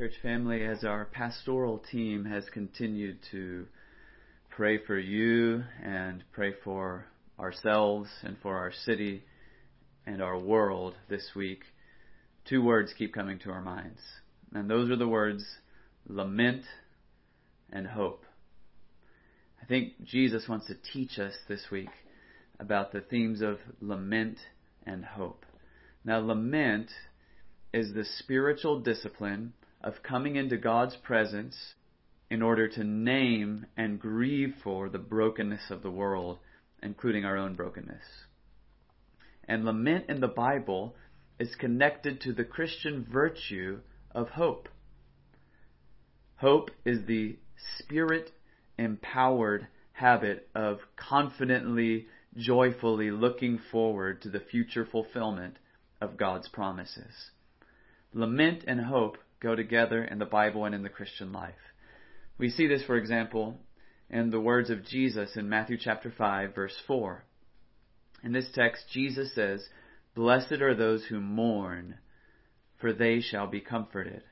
Church family, as our pastoral team has continued to pray for you and pray for ourselves and for our city and our world this week, two words keep coming to our minds. And those are the words lament and hope. I think Jesus wants to teach us this week about the themes of lament and hope. Now, lament is the spiritual discipline of coming into God's presence in order to name and grieve for the brokenness of the world, including our own brokenness. And lament in the Bible is connected to the Christian virtue of hope. Hope is the spirit empowered habit of confidently, joyfully looking forward to the future fulfillment of God's promises. Lament and hope go together in the Bible and in the Christian life. We see this, for example, in the words of Jesus in Matthew chapter 5, verse 4. In this text, Jesus says, Blessed are those who mourn, for they shall be comforted.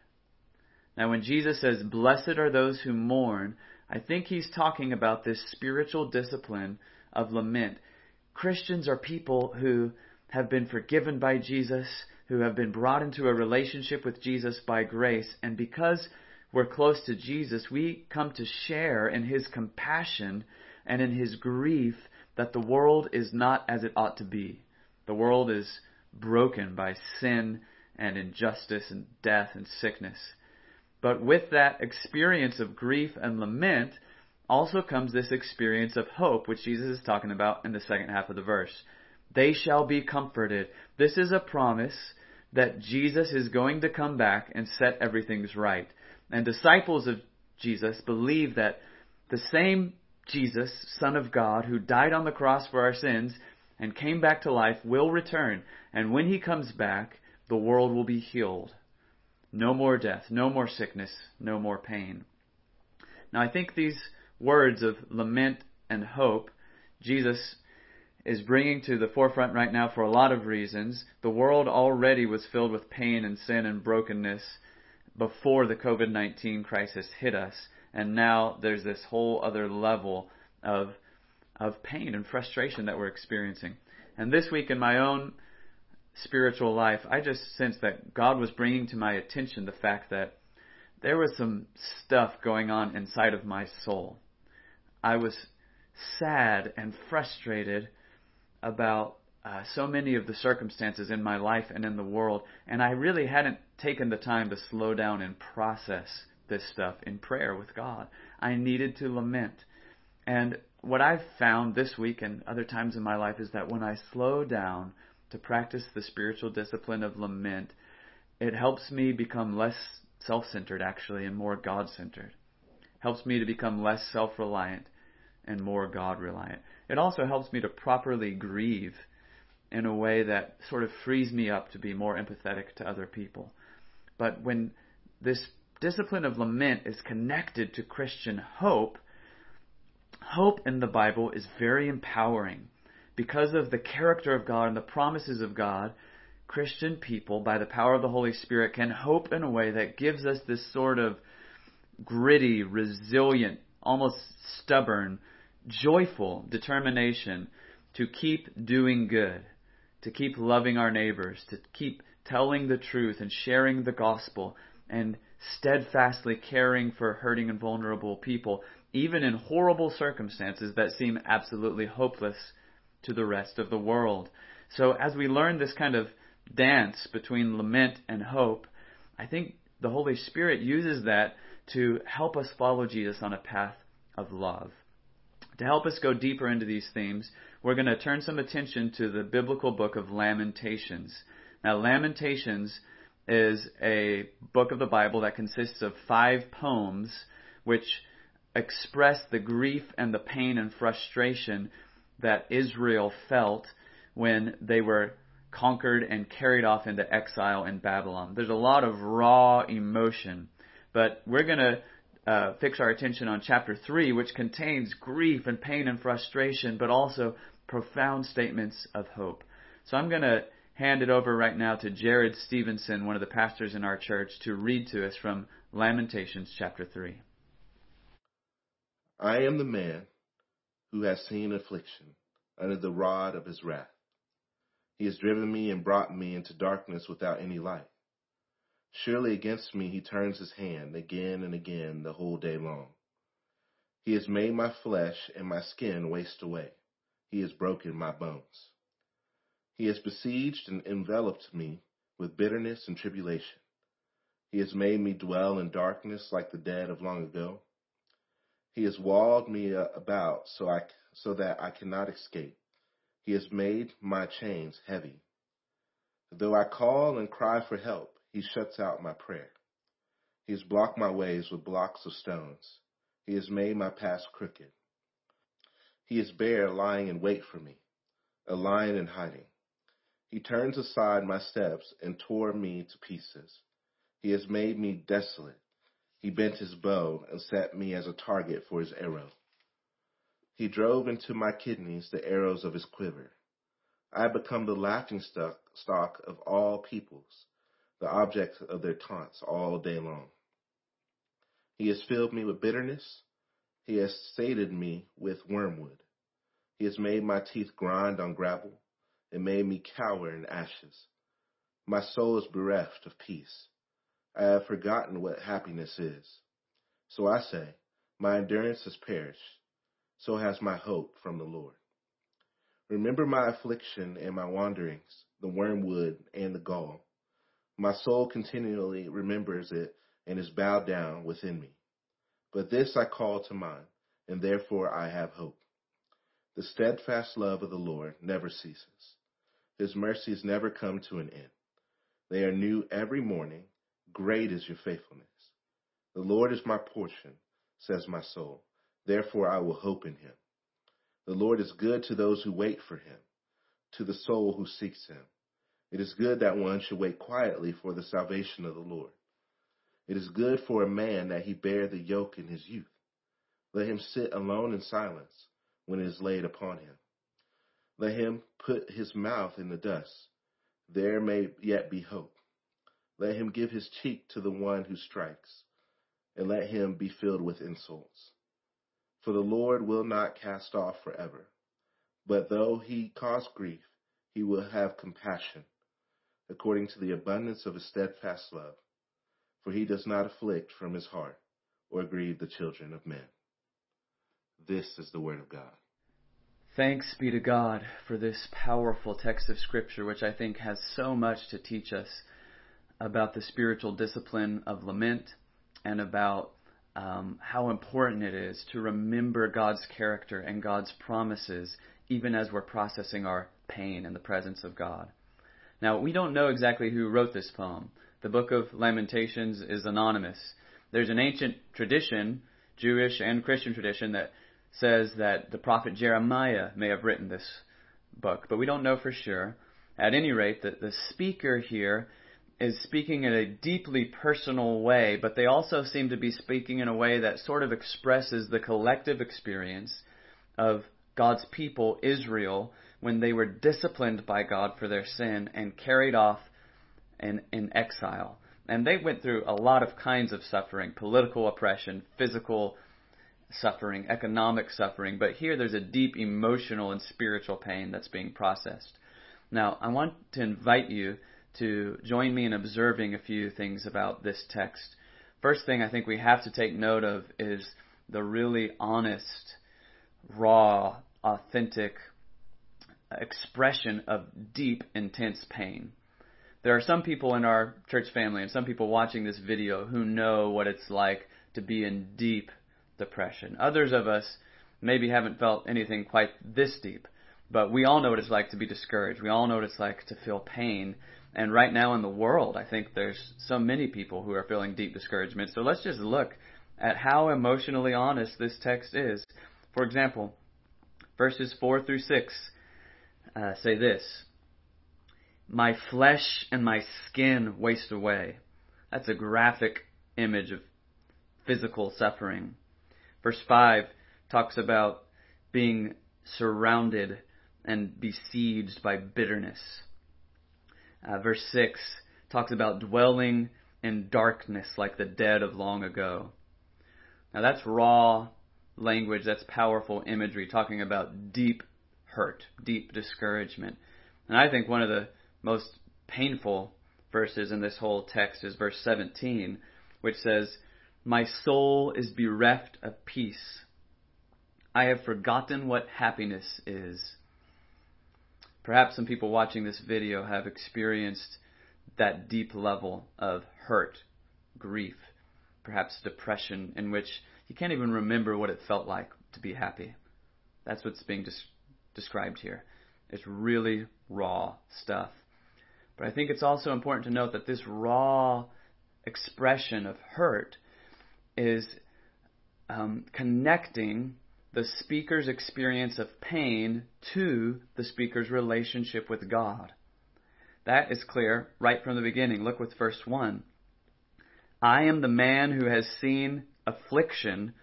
Now, when Jesus says, Blessed are those who mourn, I think he's talking about this spiritual discipline of lament. Christians are people who have been forgiven by Jesus, who have been brought into a relationship with Jesus by grace. And because we're close to Jesus, we come to share in his compassion and in his grief that the world is not as it ought to be. The world is broken by sin and injustice and death and sickness. But with that experience of grief and lament also comes this experience of hope, which Jesus is talking about in the second half of the verse. They shall be comforted. This is a promise that Jesus is going to come back and set everything's right. And disciples of Jesus believe that the same Jesus, Son of God, who died on the cross for our sins and came back to life, will return. And when he comes back, the world will be healed. No more death, no more sickness, no more pain. Now, I think these words of lament and hope, Jesus is bringing to the forefront right now for a lot of reasons. The world already was filled with pain and sin and brokenness before the COVID 19 crisis hit us. And now there's this whole other level of, of pain and frustration that we're experiencing. And this week in my own spiritual life, I just sensed that God was bringing to my attention the fact that there was some stuff going on inside of my soul. I was sad and frustrated about uh, so many of the circumstances in my life and in the world, and I really hadn't taken the time to slow down and process this stuff in prayer with God. I needed to lament. And what I've found this week and other times in my life is that when I slow down to practice the spiritual discipline of lament, it helps me become less self centered, actually, and more God centered. Helps me to become less self reliant and more God reliant. It also helps me to properly grieve in a way that sort of frees me up to be more empathetic to other people. But when this discipline of lament is connected to Christian hope, hope in the Bible is very empowering. Because of the character of God and the promises of God, Christian people, by the power of the Holy Spirit, can hope in a way that gives us this sort of gritty, resilient, almost stubborn joyful determination to keep doing good, to keep loving our neighbors, to keep telling the truth and sharing the gospel, and steadfastly caring for hurting and vulnerable people, even in horrible circumstances that seem absolutely hopeless to the rest of the world. So as we learn this kind of dance between lament and hope, I think the Holy Spirit uses that to help us follow Jesus on a path of love. To help us go deeper into these themes, we're going to turn some attention to the biblical book of Lamentations. Now, Lamentations is a book of the Bible that consists of five poems which express the grief and the pain and frustration that Israel felt when they were conquered and carried off into exile in Babylon. There's a lot of raw emotion, but we're going to uh, fix our attention on chapter 3, which contains grief and pain and frustration, but also profound statements of hope. So I'm going to hand it over right now to Jared Stevenson, one of the pastors in our church, to read to us from Lamentations chapter 3. I am the man who has seen affliction under the rod of his wrath. He has driven me and brought me into darkness without any light. Surely against me he turns his hand again and again the whole day long. He has made my flesh and my skin waste away. He has broken my bones. He has besieged and enveloped me with bitterness and tribulation. He has made me dwell in darkness like the dead of long ago. He has walled me about so I so that I cannot escape. He has made my chains heavy. Though I call and cry for help, he shuts out my prayer. He has blocked my ways with blocks of stones. He has made my path crooked. He is bear lying in wait for me, a lion in hiding. He turns aside my steps and tore me to pieces. He has made me desolate. He bent his bow and set me as a target for his arrow. He drove into my kidneys the arrows of his quiver. I have become the laughing stock of all peoples, the object of their taunts all day long. He has filled me with bitterness. He has sated me with wormwood. He has made my teeth grind on gravel and made me cower in ashes. My soul is bereft of peace. I have forgotten what happiness is. So I say, my endurance has perished so has my hope from the Lord. Remember my affliction and my wanderings, the wormwood and the gall. My soul continually remembers it and is bowed down within me. But this I call to mind, and therefore I have hope. The steadfast love of the Lord never ceases. His mercies never come to an end. They are new every morning. Great is your faithfulness. The Lord is my portion, says my soul. Therefore I will hope in him. The Lord is good to those who wait for him, to the soul who seeks him. It is good that one should wait quietly for the salvation of the Lord. It is good for a man that he bear the yoke in his youth. Let him sit alone in silence when it is laid upon him. Let him put his mouth in the dust. There may yet be hope. Let him give his cheek to the one who strikes, and let him be filled with insults. For the Lord will not cast off forever. But though he cause grief, he will have compassion, according to the abundance of his steadfast love. For he does not afflict from his heart, or grieve the children of men. This is the word of God. Thanks be to God for this powerful text of Scripture, which I think has so much to teach us about the spiritual discipline of lament and about um, how important it is to remember God's character and God's promises even as we're processing our pain in the presence of God. Now, we don't know exactly who wrote this poem. The book of Lamentations is anonymous. There's an ancient tradition, Jewish and Christian tradition, that says that the prophet Jeremiah may have written this book, but we don't know for sure. At any rate, the, the speaker here is speaking in a deeply personal way, but they also seem to be speaking in a way that sort of expresses the collective experience of God's people, Israel, when they were disciplined by God for their sin and carried off in, in exile. And they went through a lot of kinds of suffering political oppression, physical suffering, economic suffering, but here there's a deep emotional and spiritual pain that's being processed. Now, I want to invite you to join me in observing a few things about this text. First thing I think we have to take note of is the really honest, raw, authentic expression of deep, intense pain. There are some people in our church family and some people watching this video who know what it's like to be in deep depression. Others of us maybe haven't felt anything quite this deep, but we all know what it's like to be discouraged. We all know what it's like to feel pain. And right now in the world, I think there's so many people who are feeling deep discouragement. So let's just look at how emotionally honest this text is. For example, verses 4 through 6 uh, say this My flesh and my skin waste away. That's a graphic image of physical suffering. Verse 5 talks about being surrounded and besieged by bitterness. Uh, verse 6 talks about dwelling in darkness like the dead of long ago. Now that's raw language, that's powerful imagery, talking about deep hurt, deep discouragement. And I think one of the most painful verses in this whole text is verse 17, which says, My soul is bereft of peace. I have forgotten what happiness is. Perhaps some people watching this video have experienced that deep level of hurt, grief, perhaps depression, in which you can't even remember what it felt like to be happy. That's what's being des- described here. It's really raw stuff. But I think it's also important to note that this raw expression of hurt is um, connecting the speaker's experience of pain to the speaker's relationship with God. That is clear right from the beginning. Look with verse 1. I am the man who has seen affliction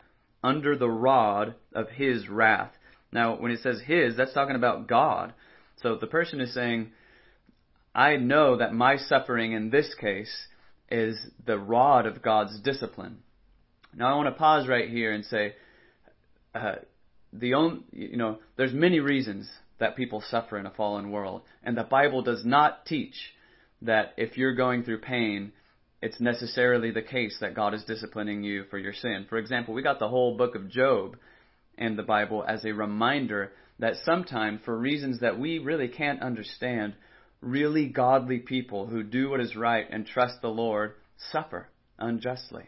under the rod of his wrath. Now, when it says his, that's talking about God. So the person is saying, I know that my suffering in this case is the rod of God's discipline. Now, I want to pause right here and say, uh, the only, you know, there's many reasons that people suffer in a fallen world, and the Bible does not teach that if you're going through pain, it's necessarily the case that God is disciplining you for your sin. For example, we got the whole book of Job in the Bible as a reminder that sometimes, for reasons that we really can't understand, really godly people who do what is right and trust the Lord suffer unjustly.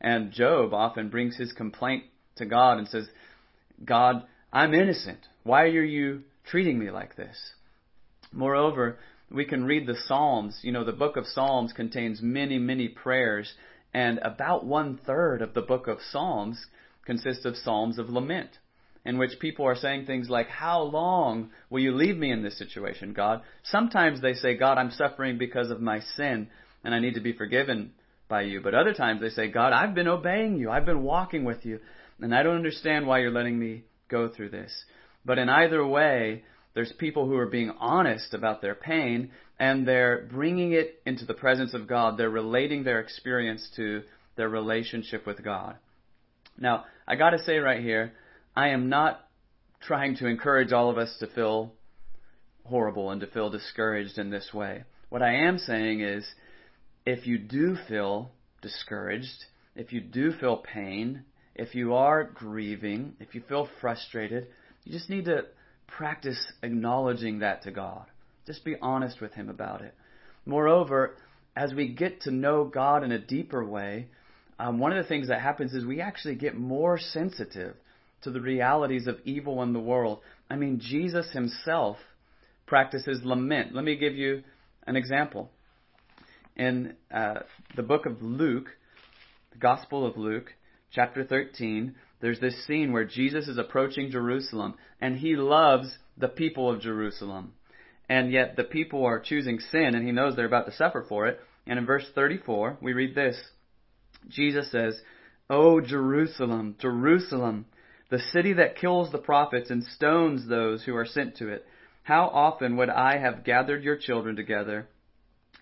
And Job often brings his complaint to God and says, God, I'm innocent. Why are you treating me like this? Moreover, we can read the Psalms. You know, the book of Psalms contains many, many prayers, and about one third of the book of Psalms consists of Psalms of lament, in which people are saying things like, How long will you leave me in this situation, God? Sometimes they say, God, I'm suffering because of my sin, and I need to be forgiven by you. But other times they say, God, I've been obeying you, I've been walking with you, and I don't understand why you're letting me go through this. But in either way, there's people who are being honest about their pain and they're bringing it into the presence of God. They're relating their experience to their relationship with God. Now, I got to say right here, I am not trying to encourage all of us to feel horrible and to feel discouraged in this way. What I am saying is, if you do feel discouraged, if you do feel pain, if you are grieving, if you feel frustrated, you just need to practice acknowledging that to God. Just be honest with Him about it. Moreover, as we get to know God in a deeper way, um, one of the things that happens is we actually get more sensitive to the realities of evil in the world. I mean, Jesus Himself practices lament. Let me give you an example. In uh, the book of Luke, the Gospel of Luke, chapter 13, there's this scene where Jesus is approaching Jerusalem and he loves the people of Jerusalem. And yet the people are choosing sin and he knows they're about to suffer for it. And in verse 34, we read this. Jesus says, O Jerusalem, Jerusalem, the city that kills the prophets and stones those who are sent to it. How often would I have gathered your children together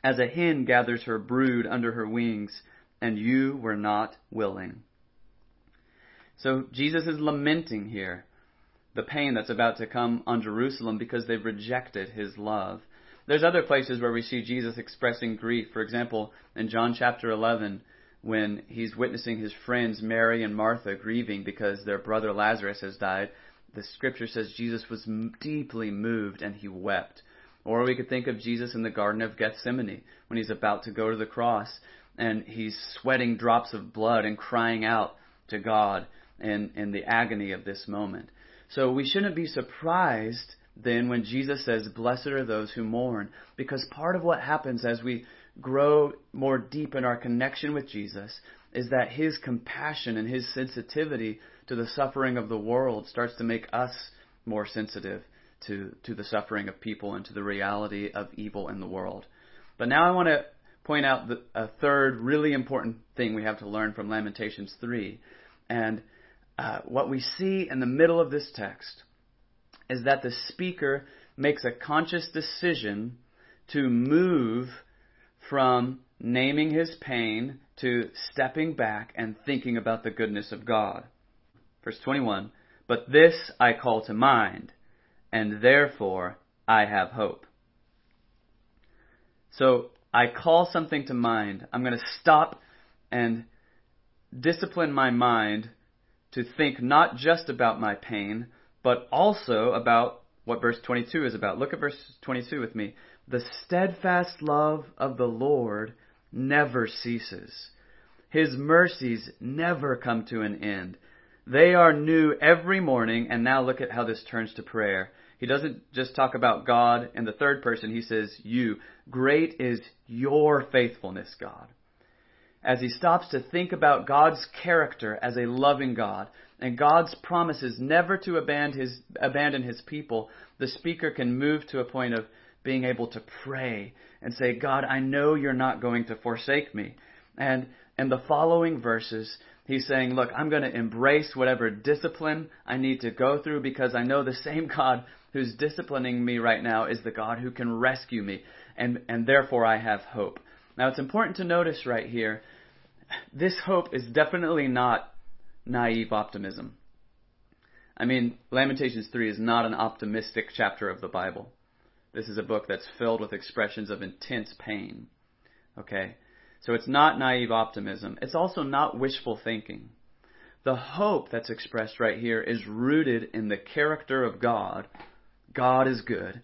as a hen gathers her brood under her wings, and you were not willing. So Jesus is lamenting here the pain that's about to come on Jerusalem because they've rejected his love. There's other places where we see Jesus expressing grief. For example, in John chapter 11, when he's witnessing his friends Mary and Martha grieving because their brother Lazarus has died, the scripture says Jesus was deeply moved and he wept. Or we could think of Jesus in the Garden of Gethsemane when he's about to go to the cross and he's sweating drops of blood and crying out to God in, in the agony of this moment. So we shouldn't be surprised then when Jesus says, Blessed are those who mourn, because part of what happens as we grow more deep in our connection with Jesus is that his compassion and his sensitivity to the suffering of the world starts to make us more sensitive to, to the suffering of people and to the reality of evil in the world. But now I want to point out the, a third really important thing we have to learn from Lamentations 3. And uh, what we see in the middle of this text is that the speaker makes a conscious decision to move from naming his pain to stepping back and thinking about the goodness of God. Verse 21 But this I call to mind, and therefore I have hope. So I call something to mind. I'm going to stop and discipline my mind to think not just about my pain, but also about what verse 22 is about. Look at verse 22 with me. The steadfast love of the Lord never ceases. His mercies never come to an end. They are new every morning, and now look at how this turns to prayer. He doesn't just talk about God in the third person, he says, You. Great is your faithfulness, God. As he stops to think about God's character as a loving God and God's promises never to abandon his, abandon his people, the speaker can move to a point of being able to pray and say, God, I know you're not going to forsake me. And in the following verses, he's saying, Look, I'm going to embrace whatever discipline I need to go through because I know the same God who's disciplining me right now is the God who can rescue me, and, and therefore I have hope. Now, it's important to notice right here this hope is definitely not naive optimism. I mean, Lamentations 3 is not an optimistic chapter of the Bible. This is a book that's filled with expressions of intense pain. Okay? So it's not naive optimism. It's also not wishful thinking. The hope that's expressed right here is rooted in the character of God God is good,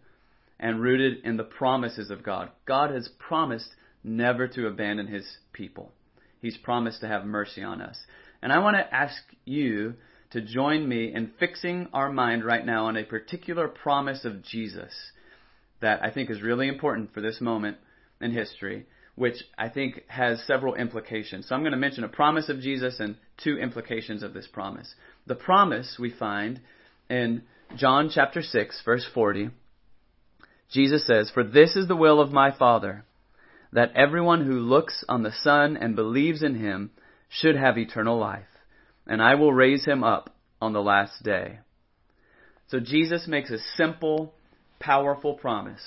and rooted in the promises of God. God has promised never to abandon his people. He's promised to have mercy on us. And I want to ask you to join me in fixing our mind right now on a particular promise of Jesus that I think is really important for this moment in history, which I think has several implications. So I'm going to mention a promise of Jesus and two implications of this promise. The promise we find in John chapter 6, verse 40, Jesus says, For this is the will of my Father, that everyone who looks on the Son and believes in him should have eternal life, and I will raise him up on the last day. So Jesus makes a simple, powerful promise.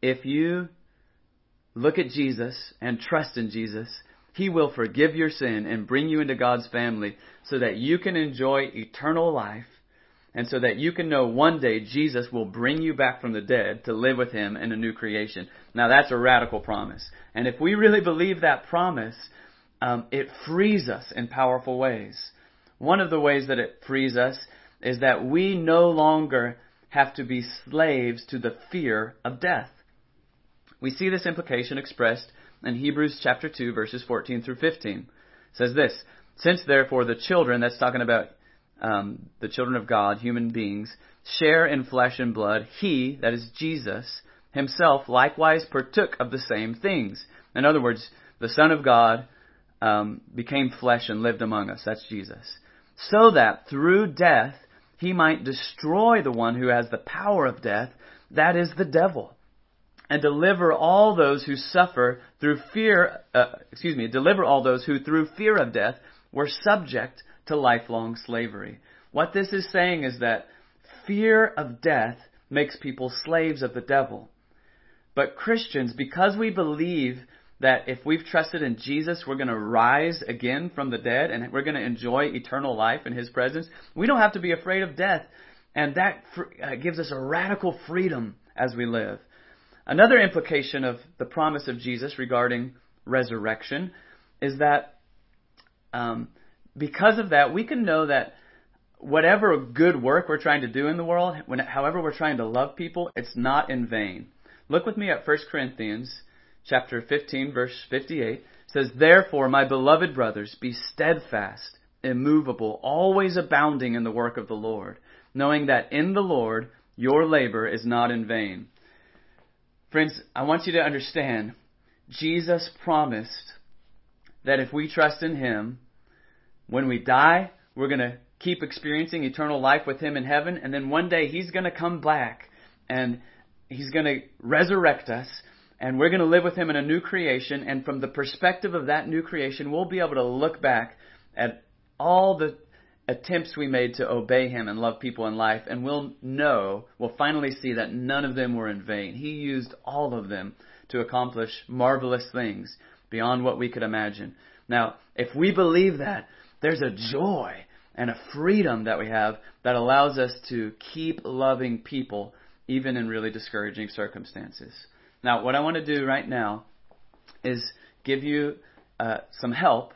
If you look at Jesus and trust in Jesus, He will forgive your sin and bring you into God's family so that you can enjoy eternal life and so that you can know one day Jesus will bring you back from the dead to live with Him in a new creation. Now that's a radical promise. And if we really believe that promise, um, it frees us in powerful ways. One of the ways that it frees us is that we no longer have to be slaves to the fear of death. We see this implication expressed in Hebrews chapter 2 verses 14 through 15. It says this, Since therefore the children, that's talking about um, the children of God, human beings, share in flesh and blood, he, that is Jesus, himself likewise partook of the same things. In other words, the Son of God um, became flesh and lived among us. That's Jesus. So that through death he might destroy the one who has the power of death, that is the devil, and deliver all those who suffer through fear, uh, excuse me, deliver all those who through fear of death were subject to lifelong slavery. What this is saying is that fear of death makes people slaves of the devil. But Christians, because we believe that if we've trusted in Jesus, we're going to rise again from the dead and we're going to enjoy eternal life in His presence, we don't have to be afraid of death. And that uh, gives us a radical freedom as we live. Another implication of the promise of Jesus regarding resurrection is that um, because of that, we can know that whatever good work we're trying to do in the world, when, however we're trying to love people, it's not in vain. Look with me at 1 Corinthians chapter 15 verse 58. Says, Therefore, my beloved brothers, be steadfast, immovable, always abounding in the work of the Lord, knowing that in the Lord your labor is not in vain. Friends, I want you to understand, Jesus promised that if we trust in Him, when we die, we're going to keep experiencing eternal life with Him in heaven, and then one day He's going to come back and He's going to resurrect us, and we're going to live with Him in a new creation. And from the perspective of that new creation, we'll be able to look back at all the attempts we made to obey him and love people in life, and we'll know, we'll finally see that none of them were in vain. He used all of them to accomplish marvelous things beyond what we could imagine. Now, if we believe that, there's a joy and a freedom that we have that allows us to keep loving people even in really discouraging circumstances. Now, what I want to do right now is give you uh, some help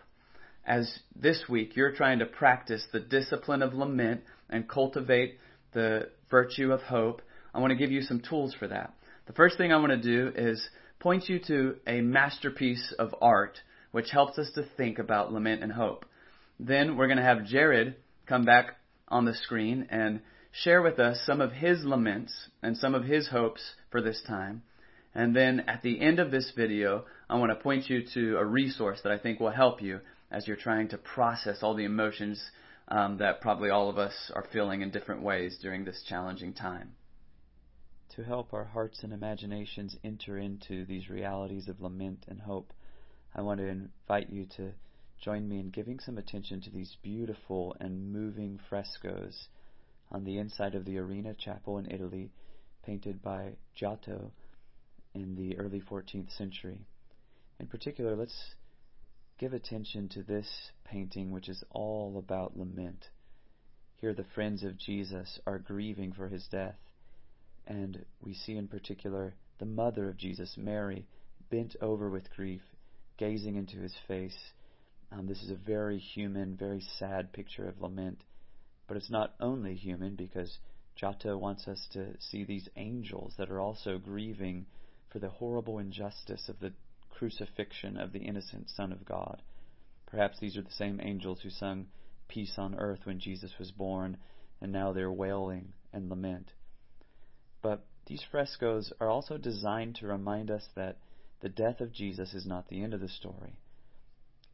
as this week you're trying to practice the discipline of lament and cultivate the virtue of hope. I want to give you some tools for that. The first thing I want to do is point you to a masterpiece of art which helps us to think about lament and hope. Then we're going to have Jared come back on the screen and share with us some of his laments and some of his hopes for this time. And then at the end of this video, I want to point you to a resource that I think will help you as you're trying to process all the emotions um, that probably all of us are feeling in different ways during this challenging time. To help our hearts and imaginations enter into these realities of lament and hope, I want to invite you to join me in giving some attention to these beautiful and moving frescoes on the inside of the Arena Chapel in Italy, painted by Giotto in the early 14th century. In particular, let's give attention to this painting, which is all about lament. Here, the friends of Jesus are grieving for his death, and we see in particular the mother of Jesus, Mary, bent over with grief, gazing into his face. Um, this is a very human, very sad picture of lament. But it's not only human because Giotto wants us to see these angels that are also grieving for the horrible injustice of the crucifixion of the innocent Son of God. Perhaps these are the same angels who sung Peace on Earth when Jesus was born, and now they're wailing and lament. But these frescoes are also designed to remind us that the death of Jesus is not the end of the story.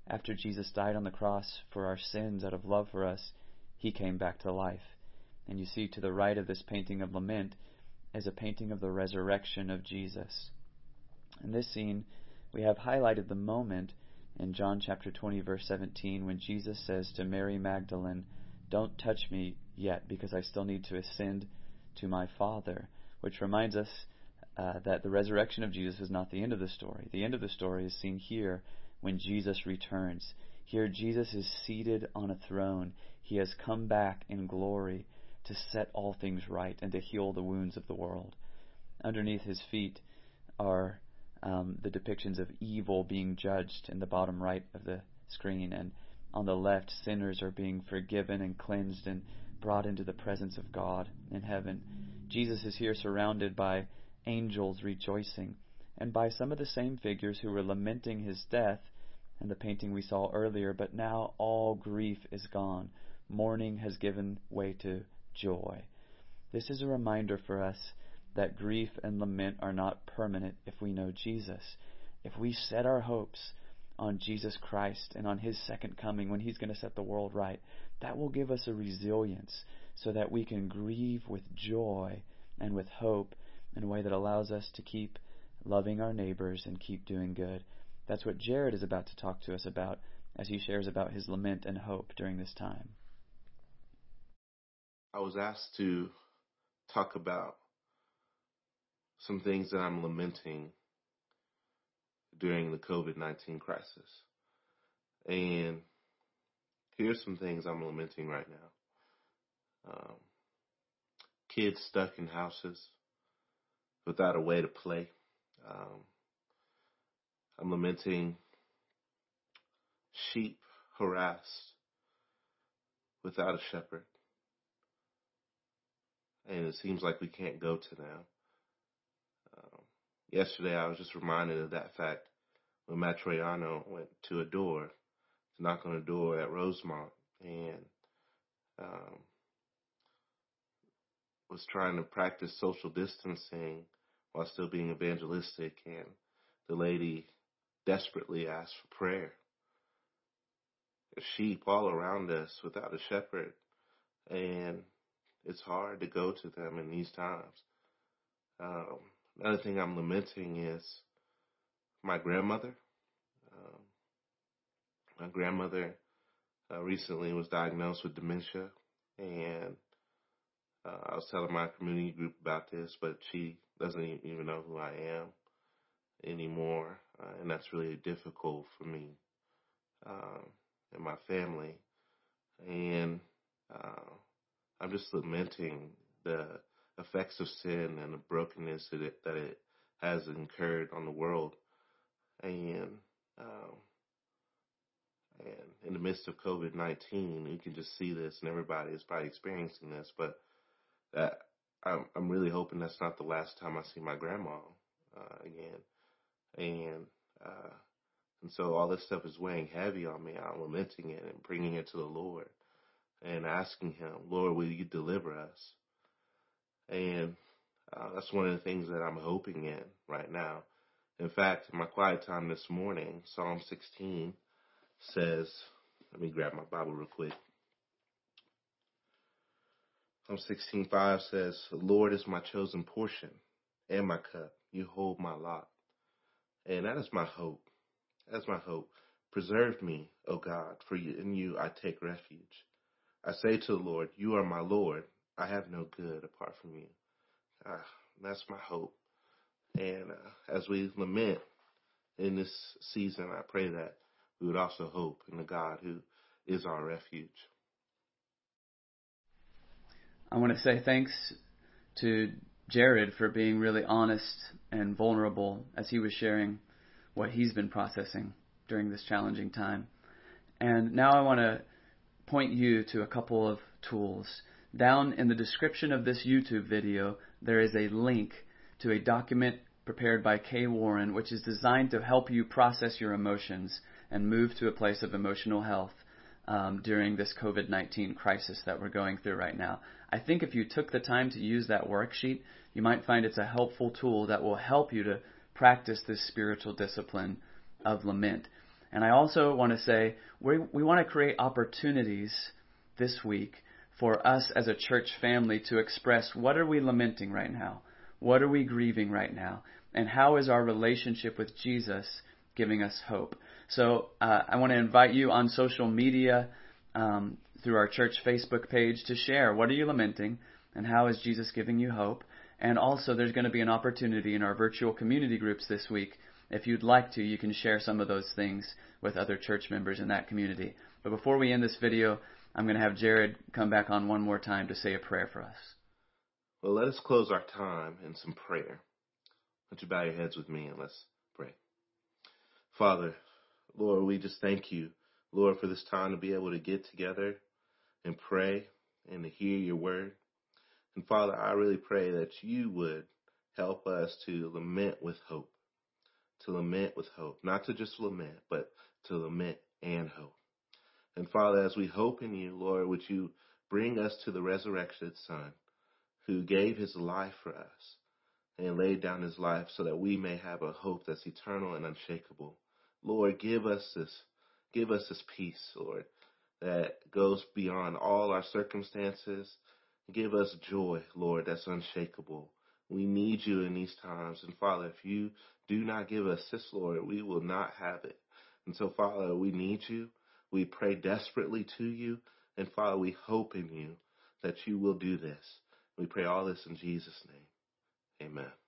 After Jesus died on the cross for our sins out of love for us, he came back to life. And you see to the right of this painting of lament is a painting of the resurrection of Jesus. In this scene, we have highlighted the moment in John chapter 20, verse 17, when Jesus says to Mary Magdalene, Don't touch me yet, because I still need to ascend to my Father, which reminds us uh, that the resurrection of Jesus is not the end of the story. The end of the story is seen here when Jesus returns. Here, Jesus is seated on a throne. He has come back in glory to set all things right and to heal the wounds of the world. Underneath his feet are um, the depictions of evil being judged in the bottom right of the screen, and on the left, sinners are being forgiven and cleansed and brought into the presence of God in heaven. Jesus is here surrounded by angels rejoicing, and by some of the same figures who were lamenting his death in the painting we saw earlier, but now all grief is gone. Mourning has given way to joy. This is a reminder for us that grief and lament are not permanent if we know Jesus. If we set our hopes on Jesus Christ and on His second coming when He's going to set the world right, that will give us a resilience so that we can grieve with joy and with hope in a way that allows us to keep loving our neighbors and keep doing good. That's what Jared is about to talk to us about as he shares about his lament and hope during this time. I was asked to talk about some things that I'm lamenting during the COVID 19 crisis. And here's some things I'm lamenting right now um, kids stuck in houses without a way to play. Um, I'm lamenting sheep harassed without a shepherd. And it seems like we can't go to them. Um, yesterday, I was just reminded of that fact when Matriano went to a door, to knock on a door at Rosemont, and um, was trying to practice social distancing while still being evangelistic, and the lady desperately asked for prayer. There's sheep all around us without a shepherd, and it's hard to go to them in these times. Um, another thing I'm lamenting is my grandmother. Um, my grandmother uh, recently was diagnosed with dementia, and uh, I was telling my community group about this, but she doesn't even know who I am anymore, uh, and that's really difficult for me um, and my family. And uh, I'm just lamenting the effects of sin and the brokenness that it, that it has incurred on the world. And um, and in the midst of COVID 19, you can just see this, and everybody is probably experiencing this. But that I'm, I'm really hoping that's not the last time I see my grandma uh, again. And uh, and so all this stuff is weighing heavy on me. I'm lamenting it and bringing it to the Lord and asking Him, Lord, will you deliver us? And uh, that's one of the things that I'm hoping in right now. In fact, in my quiet time this morning, Psalm 16 says, let me grab my Bible real quick. Psalm 16:5 says, "The Lord is my chosen portion and my cup. You hold my lot." And that is my hope. That's my hope. Preserve me, O God, for in you I take refuge. I say to the Lord, You are my Lord. I have no good apart from you. Ah, that's my hope. And uh, as we lament in this season, I pray that we would also hope in the God who is our refuge. I want to say thanks to Jared for being really honest and vulnerable as he was sharing what he's been processing during this challenging time. And now I want to point you to a couple of tools. Down in the description of this YouTube video, there is a link to a document prepared by Kay Warren, which is designed to help you process your emotions and move to a place of emotional health um, during this COVID 19 crisis that we're going through right now. I think if you took the time to use that worksheet, you might find it's a helpful tool that will help you to practice this spiritual discipline of lament. And I also want to say we, we want to create opportunities this week for us as a church family to express what are we lamenting right now? What are we grieving right now? And how is our relationship with Jesus giving us hope? So uh, I want to invite you on social media um, through our church Facebook page to share what are you lamenting and how is Jesus giving you hope. And also, there's going to be an opportunity in our virtual community groups this week. If you'd like to, you can share some of those things with other church members in that community. But before we end this video, I'm going to have Jared come back on one more time to say a prayer for us. Well, let us close our time in some prayer. Would you bow your heads with me and let's pray. Father, Lord, we just thank you, Lord, for this time to be able to get together and pray and to hear your word. And Father, I really pray that you would help us to lament with hope, to lament with hope, not to just lament, but to lament and hope. And Father, as we hope in you, Lord, would you bring us to the resurrected Son who gave his life for us and laid down his life so that we may have a hope that's eternal and unshakable. Lord, give us this, give us this peace, Lord, that goes beyond all our circumstances. Give us joy, Lord, that's unshakable. We need you in these times. And Father, if you do not give us this, Lord, we will not have it. And so, Father, we need you. We pray desperately to you. And Father, we hope in you that you will do this. We pray all this in Jesus' name. Amen.